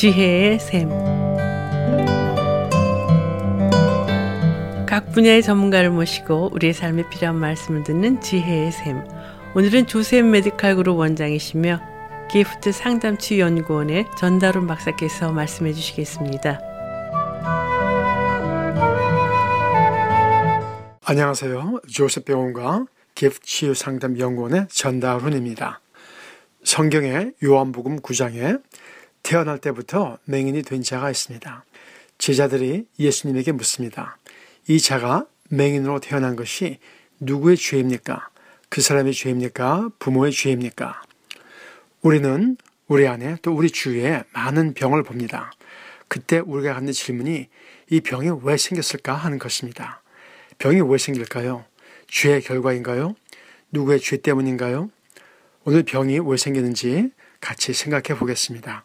지혜의 샘. 각 분야의 전문가를 모시고 우리의 삶에 필요한 말씀을 듣는 지혜의 샘. 오늘은 조셉 메디칼 그룹 원장이시며 기프트 상담치 연구원의 전달훈 박사께서 말씀해 주시겠습니다. 안녕하세요. 조셉 병원과 기프트 치유 상담 연구원의 전달훈입니다. 성경의 요한복음 9장에 태어날 때부터 맹인이 된 자가 있습니다. 제자들이 예수님에게 묻습니다. 이 자가 맹인으로 태어난 것이 누구의 죄입니까? 그 사람의 죄입니까? 부모의 죄입니까? 우리는 우리 안에 또 우리 주위에 많은 병을 봅니다. 그때 우리가 갖는 질문이 이 병이 왜 생겼을까 하는 것입니다. 병이 왜 생길까요? 죄의 결과인가요? 누구의 죄 때문인가요? 오늘 병이 왜 생기는지 같이 생각해 보겠습니다.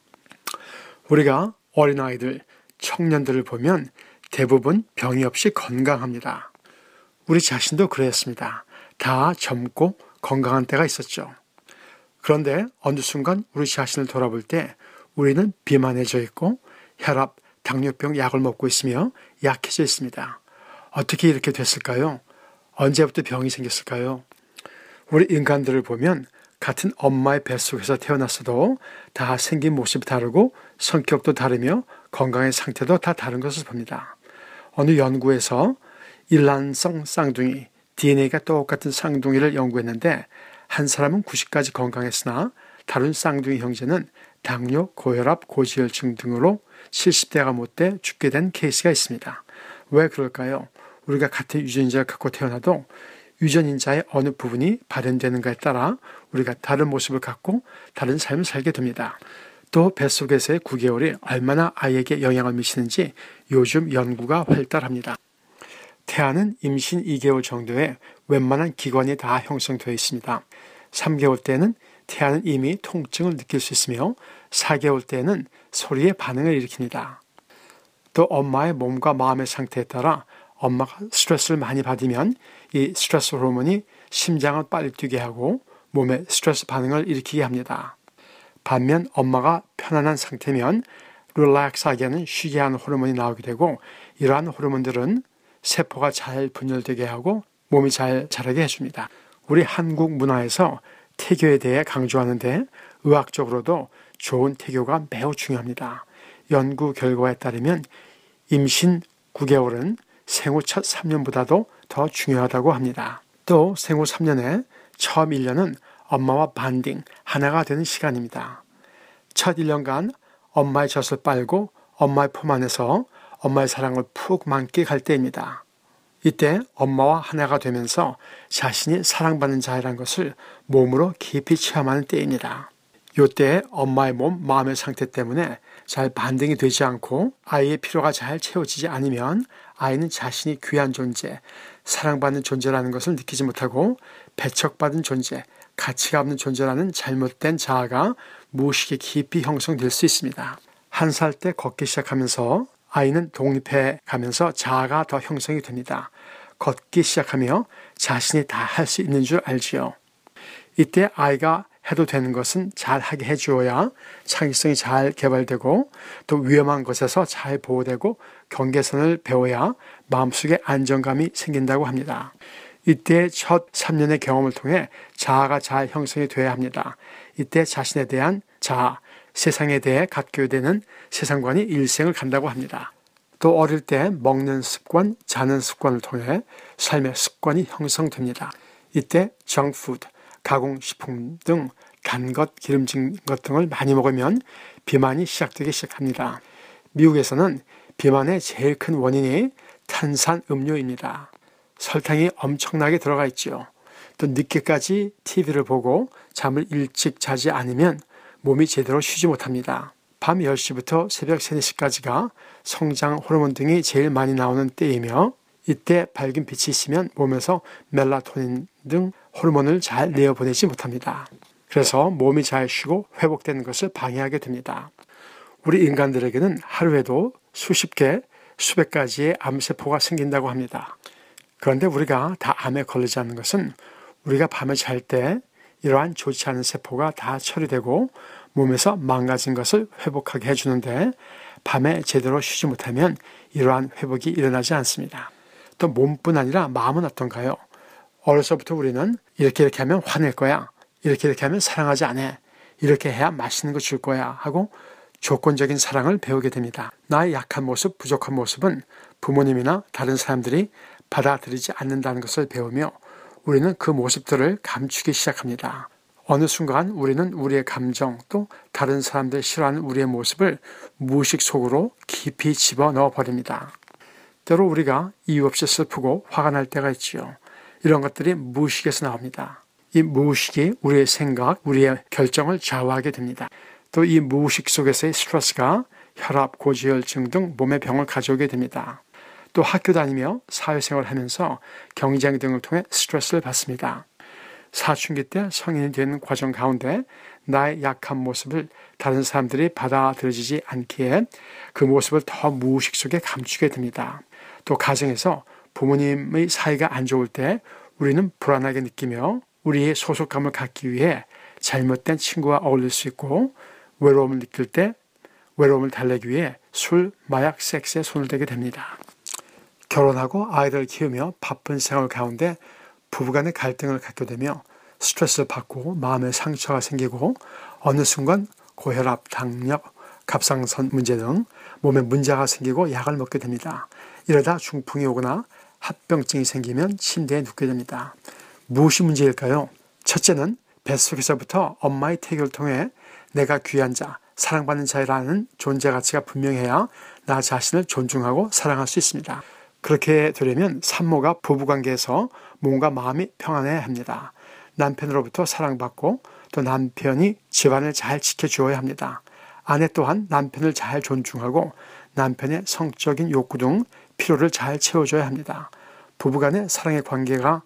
우리가 어린아이들, 청년들을 보면 대부분 병이 없이 건강합니다. 우리 자신도 그랬습니다. 다 젊고 건강한 때가 있었죠. 그런데 어느 순간 우리 자신을 돌아볼 때 우리는 비만해져 있고 혈압, 당뇨병 약을 먹고 있으며 약해져 있습니다. 어떻게 이렇게 됐을까요? 언제부터 병이 생겼을까요? 우리 인간들을 보면 같은 엄마의 뱃속에서 태어났어도 다 생긴 모습이 다르고 성격도 다르며 건강의 상태도 다 다른 것을 봅니다. 어느 연구에서 일란성 쌍둥이, DNA가 똑같은 쌍둥이를 연구했는데 한 사람은 90까지 건강했으나 다른 쌍둥이 형제는 당뇨, 고혈압, 고지혈증 등으로 70대가 못돼 죽게 된 케이스가 있습니다. 왜 그럴까요? 우리가 같은 유전자를 갖고 태어나도 유전인자의 어느 부분이 발현되는가에 따라 우리가 다른 모습을 갖고 다른 삶을 살게 됩니다. 또 뱃속에서의 9개월이 얼마나 아이에게 영향을 미치는지 요즘 연구가 활달합니다. 태아는 임신 2개월 정도에 웬만한 기관이 다 형성되어 있습니다. 3개월 때는 태아는 이미 통증을 느낄 수 있으며 4개월 때는 소리에 반응을 일으킵니다. 또 엄마의 몸과 마음의 상태에 따라 엄마가 스트레스를 많이 받으면 이 스트레스 호르몬이 심장을 빨리 뛰게 하고 몸에 스트레스 반응을 일으키게 합니다. 반면 엄마가 편안한 상태면 릴렉스하게 하는 쉬게 하는 호르몬이 나오게 되고 이러한 호르몬들은 세포가 잘 분열되게 하고 몸이 잘 자라게 해줍니다. 우리 한국 문화에서 태교에 대해 강조하는데 의학적으로도 좋은 태교가 매우 중요합니다. 연구 결과에 따르면 임신 9개월은 생후 첫 3년보다도 더 중요하다고 합니다. 또 생후 3년에 처음 1년은 엄마와 반딩, 하나가 되는 시간입니다. 첫 1년간 엄마의 젖을 빨고 엄마의 품 안에서 엄마의 사랑을 푹 만끽할 때입니다. 이때 엄마와 하나가 되면서 자신이 사랑받는 자이란 것을 몸으로 깊이 체험하는 때입니다. 이때 엄마의 몸, 마음의 상태 때문에 잘 반등이 되지 않고 아이의 필요가 잘 채워지지 않으면 아이는 자신이 귀한 존재, 사랑받는 존재라는 것을 느끼지 못하고 배척받은 존재, 가치가 없는 존재라는 잘못된 자아가 무의식에 깊이 형성될 수 있습니다. 한 살 때 걷기 시작하면서 아이는 독립해 가면서 자아가 더 형성이 됩니다. 걷기 시작하며 자신이 다 할 수 있는 줄 알지요. 이때 아이가 해도 되는 것은 잘 하게 해주어야 창의성이 잘 개발되고 또 위험한 것에서 잘 보호되고 경계선을 배워야 마음속에 안정감이 생긴다고 합니다. 이때 첫 3년의 경험을 통해 자아가 잘 형성이 되어야 합니다. 이때 자신에 대한 자아, 세상에 대해 갖게 되는 세상관이 일생을 간다고 합니다. 또 어릴 때 먹는 습관, 자는 습관을 통해 삶의 습관이 형성됩니다. 이때 정푸드, 가공식품 등 단 것, 기름진 것 등을 많이 먹으면 비만이 시작되기 시작합니다. 미국에서는 비만의 제일 큰 원인이 탄산 음료입니다. 설탕이 엄청나게 들어가 있지요. 또 늦게까지 TV를 보고 잠을 일찍 자지 않으면 몸이 제대로 쉬지 못합니다. 밤 10시부터 새벽 3, 4시까지가 성장 호르몬 등이 제일 많이 나오는 때이며 이때 밝은 빛이 있으면 몸에서 멜라토닌 등 호르몬을 잘 내어보내지 못합니다. 그래서 몸이 잘 쉬고 회복되는 것을 방해하게 됩니다. 우리 인간들에게는 하루에도 수십 개, 수백 가지의 암세포가 생긴다고 합니다. 그런데 우리가 다 암에 걸리지 않는 것은 우리가 밤에 잘 때 이러한 좋지 않은 세포가 다 처리되고 몸에서 망가진 것을 회복하게 해주는데 밤에 제대로 쉬지 못하면 이러한 회복이 일어나지 않습니다. 또 몸뿐 아니라 마음은 어떤가요? 어려서부터 우리는 이렇게 이렇게 하면 화낼 거야. 이렇게 이렇게 하면 사랑하지 않아. 이렇게 해야 맛있는 거 줄 거야. 하고 조건적인 사랑을 배우게 됩니다. 나의 약한 모습, 부족한 모습은 부모님이나 다른 사람들이 받아들이지 않는다는 것을 배우며 우리는 그 모습들을 감추기 시작합니다. 어느 순간 우리는 우리의 감정 또 다른 사람들 싫어하는 우리의 모습을 무의식 속으로 깊이 집어 넣어 버립니다. 때로 우리가 이유 없이 슬프고 화가 날 때가 있지요. 이런 것들이 무의식에서 나옵니다. 이 무의식이 우리의 생각, 우리의 결정을 좌우하게 됩니다. 또 이 무의식 속에서의 스트레스가 혈압, 고지혈증 등 몸의 병을 가져오게 됩니다. 또 학교 다니며 사회생활을 하면서 경쟁 등을 통해 스트레스를 받습니다. 사춘기 때 성인이 되는 과정 가운데 나의 약한 모습을 다른 사람들이 받아들여지지 않기에 그 모습을 더 무의식 속에 감추게 됩니다. 또 가정에서 부모님의 사이가 안 좋을 때 우리는 불안하게 느끼며 우리의 소속감을 갖기 위해 잘못된 친구와 어울릴 수 있고 외로움을 느낄 때 외로움을 달래기 위해 술, 마약, 섹스에 손을 대게 됩니다. 결혼하고 아이들을 키우며 바쁜 생활 가운데 부부간의 갈등을 갖게 되며 스트레스를 받고 마음의 상처가 생기고 어느 순간 고혈압, 당력, 갑상선 문제 등 몸에 문제가 생기고 약을 먹게 됩니다. 이러다 중풍이 오거나 합병증이 생기면 침대에 눕게 됩니다. 무엇이 문제일까요? 첫째는 뱃속에서부터 엄마의 태교를 통해 내가 귀한 자, 사랑받는 자라는 존재 가치가 분명해야 나 자신을 존중하고 사랑할 수 있습니다. 그렇게 되려면 산모가 부부관계에서 몸과 마음이 평안해야 합니다. 남편으로부터 사랑받고 또 남편이 집안을 잘 지켜주어야 합니다. 아내 또한 남편을 잘 존중하고 남편의 성적인 욕구 등 필요를 잘 채워줘야 합니다. 부부간의 사랑의 관계가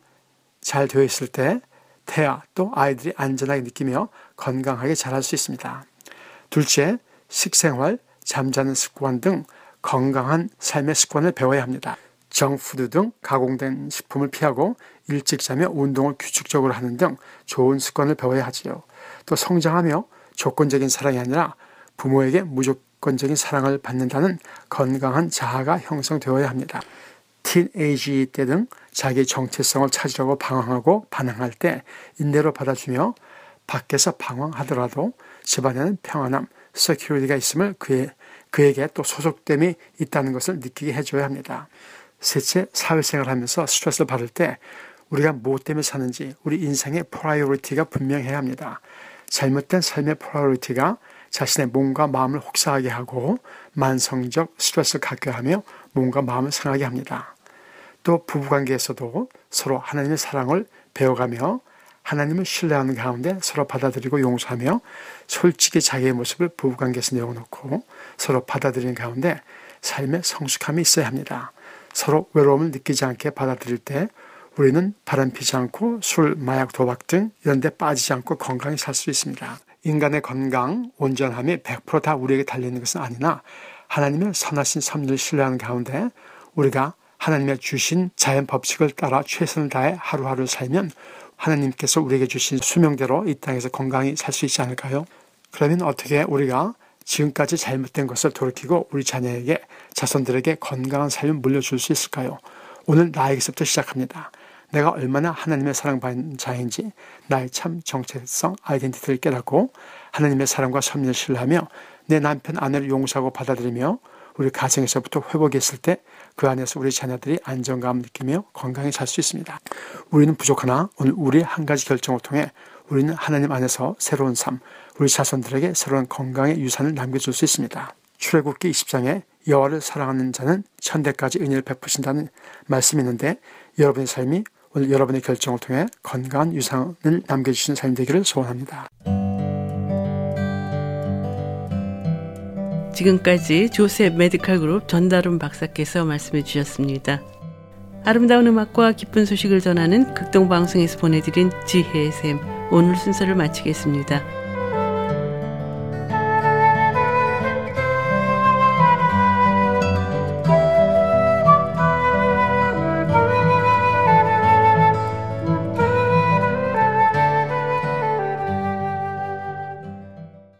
잘 되어 있을 때 태아 또 아이들이 안전하게 느끼며 건강하게 자랄 수 있습니다. 둘째, 식생활, 잠자는 습관 등 건강한 삶의 습관을 배워야 합니다. 정푸드 등 가공된 식품을 피하고 일찍 자며 운동을 규칙적으로 하는 등 좋은 습관을 배워야 하지요. 또 성장하며 조건적인 사랑이 아니라 부모에게 무조건 적인 사랑을 받는다는 건강한 자아가 형성되어야 합니다. teenage 때 등 자기 정체성을 찾으려고 방황하고 반항할 때 인내로 받아주며 밖에서 방황하더라도 집안에는 평안함, security가 있음을 그의, 그에게 또 소속됨이 있다는 것을 느끼게 해줘야 합니다. 셋째, 사회생활 하면서 스트레스를 받을 때 우리가 무엇 때문에 사는지 우리 인생의 priority가 분명해야 합니다. 잘못된 삶의 priority가 자신의 몸과 마음을 혹사하게 하고 만성적 스트레스를 갖게 하며 몸과 마음을 상하게 합니다. 또 부부관계에서도 서로 하나님의 사랑을 배워가며 하나님을 신뢰하는 가운데 서로 받아들이고 용서하며 솔직히 자기의 모습을 부부관계에서 내어놓고 서로 받아들이는 가운데 삶의 성숙함이 있어야 합니다. 서로 외로움을 느끼지 않게 받아들일 때 우리는 바람 피지 않고 술, 마약, 도박 등 이런 데 빠지지 않고 건강히 살 수 있습니다. 인간의 건강, 온전함이 100%다 우리에게 달리는 것은 아니나 하나님의 선하신 섭리를 신뢰하는 가운데 우리가 하나님의 주신 자연 법칙을 따라 최선을 다해 하루하루 살면 하나님께서 우리에게 주신 수명대로 이 땅에서 건강히 살 수 있지 않을까요? 그러면 어떻게 우리가 지금까지 잘못된 것을 돌이키고 우리 자녀에게 자손들에게 건강한 삶을 물려줄 수 있을까요? 오늘 나에게서부터 시작합니다. 내가 얼마나 하나님의 사랑받는 자인지 나의 참 정체성 아이덴티티를 깨닫고 하나님의 사랑과 섭리를 신뢰하며 내 남편 아내를 용서하고 받아들이며 우리 가정에서부터 회복했을 때 그 안에서 우리 자녀들이 안정감을 느끼며 건강히 살 수 있습니다. 우리는 부족하나 오늘 우리의 한 가지 결정을 통해 우리는 하나님 안에서 새로운 삶, 우리 자손들에게 새로운 건강의 유산을 남겨줄 수 있습니다. 출애굽기 20장에 여호와를 사랑하는 자는 천대까지 은혜를 베푸신다는 말씀이 있는데 여러분의 삶이 오늘 여러분의 결정을 통해 건강한 유산을 남겨주시는 삶 되기를 소원합니다. 지금까지 조셉 메디칼 그룹 전다룬 박사께서 말씀해 주셨습니다. 아름다운 음악과 기쁜 소식을 전하는 극동방송에서 보내드린 지혜의 샘 오늘 순서를 마치겠습니다.